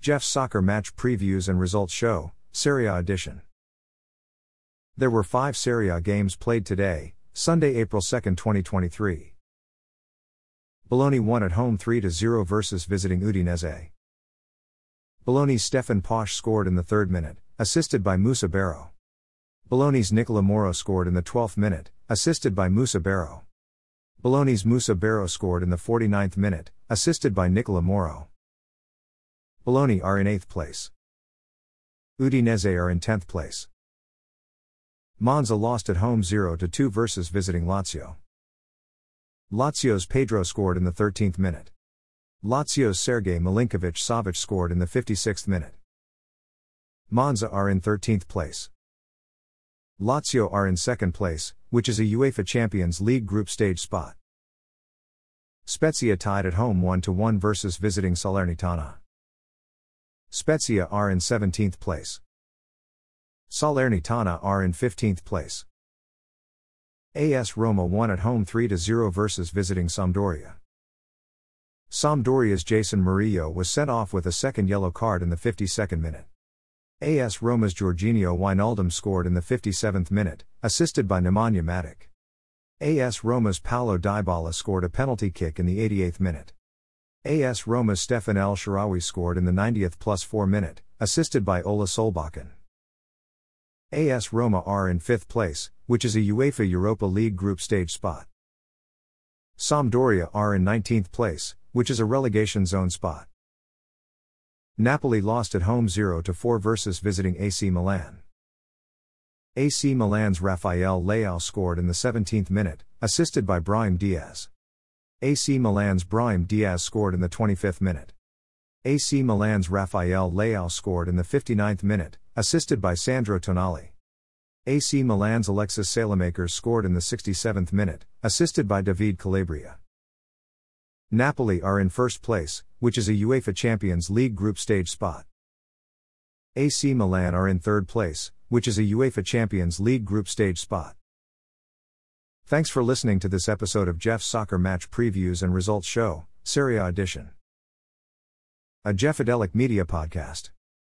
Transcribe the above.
Jeff's soccer match previews and results show, Serie A edition. There were five Serie A games played today, Sunday, April 2, 2023. Bologna won at home 3 0 versus visiting Udinese. Bologna's Stefan Posch scored in the third minute, assisted by Musa Barrow. Bologna's Nicola Moro scored in the 12th minute, assisted by Musa Barrow. Bologna's Musa Barrow scored in the 49th minute, assisted by Nicola Moro. Bologna are in 8th place. Udinese are in 10th place. Monza lost at home 0 2 versus visiting Lazio. Lazio's Pedro scored in the 13th minute. Lazio's Sergei Milinkovic Savic scored in the 56th minute. Monza are in 13th place. Lazio are in second place, which is a UEFA Champions League group stage spot. Spezia tied at home 1 1 versus visiting Salernitana. Spezia are in 17th place. Salernitana are in 15th place. AS Roma won at home 3 0 versus visiting Sampdoria. Sampdoria's Jeison Murillo was sent off with a second yellow card in the 52nd minute. AS Roma's Georginio Wijnaldum scored in the 57th minute, assisted by Nemanja Matic. AS Roma's Paulo Dybala scored a penalty kick in the 88th minute. AS Roma's Stephan El Shaarawy scored in the 90th plus 4 minute, assisted by Ola Solbakken. AS Roma are in 5th place, which is a UEFA Europa League group stage spot. Sampdoria are in 19th place, which is a relegation zone spot. Napoli lost at home 0 4 versus visiting AC Milan. AC Milan's Rafael Leao scored in the 17th minute, assisted by Brahim Diaz. AC Milan's Brahim Diaz scored in the 25th minute. AC Milan's Rafael Leao scored in the 59th minute, assisted by Sandro Tonali. AC Milan's Alexis Saelemaekers scored in the 67th minute, assisted by David Calabria. Napoli are in first place, which is a UEFA Champions League group stage spot. AC Milan are in third place, which is a UEFA Champions League group stage spot. Thanks for listening to this episode of Jeff's Soccer Match Previews and Results Show, Serie A Edition. A Jeffadelic Media Podcast.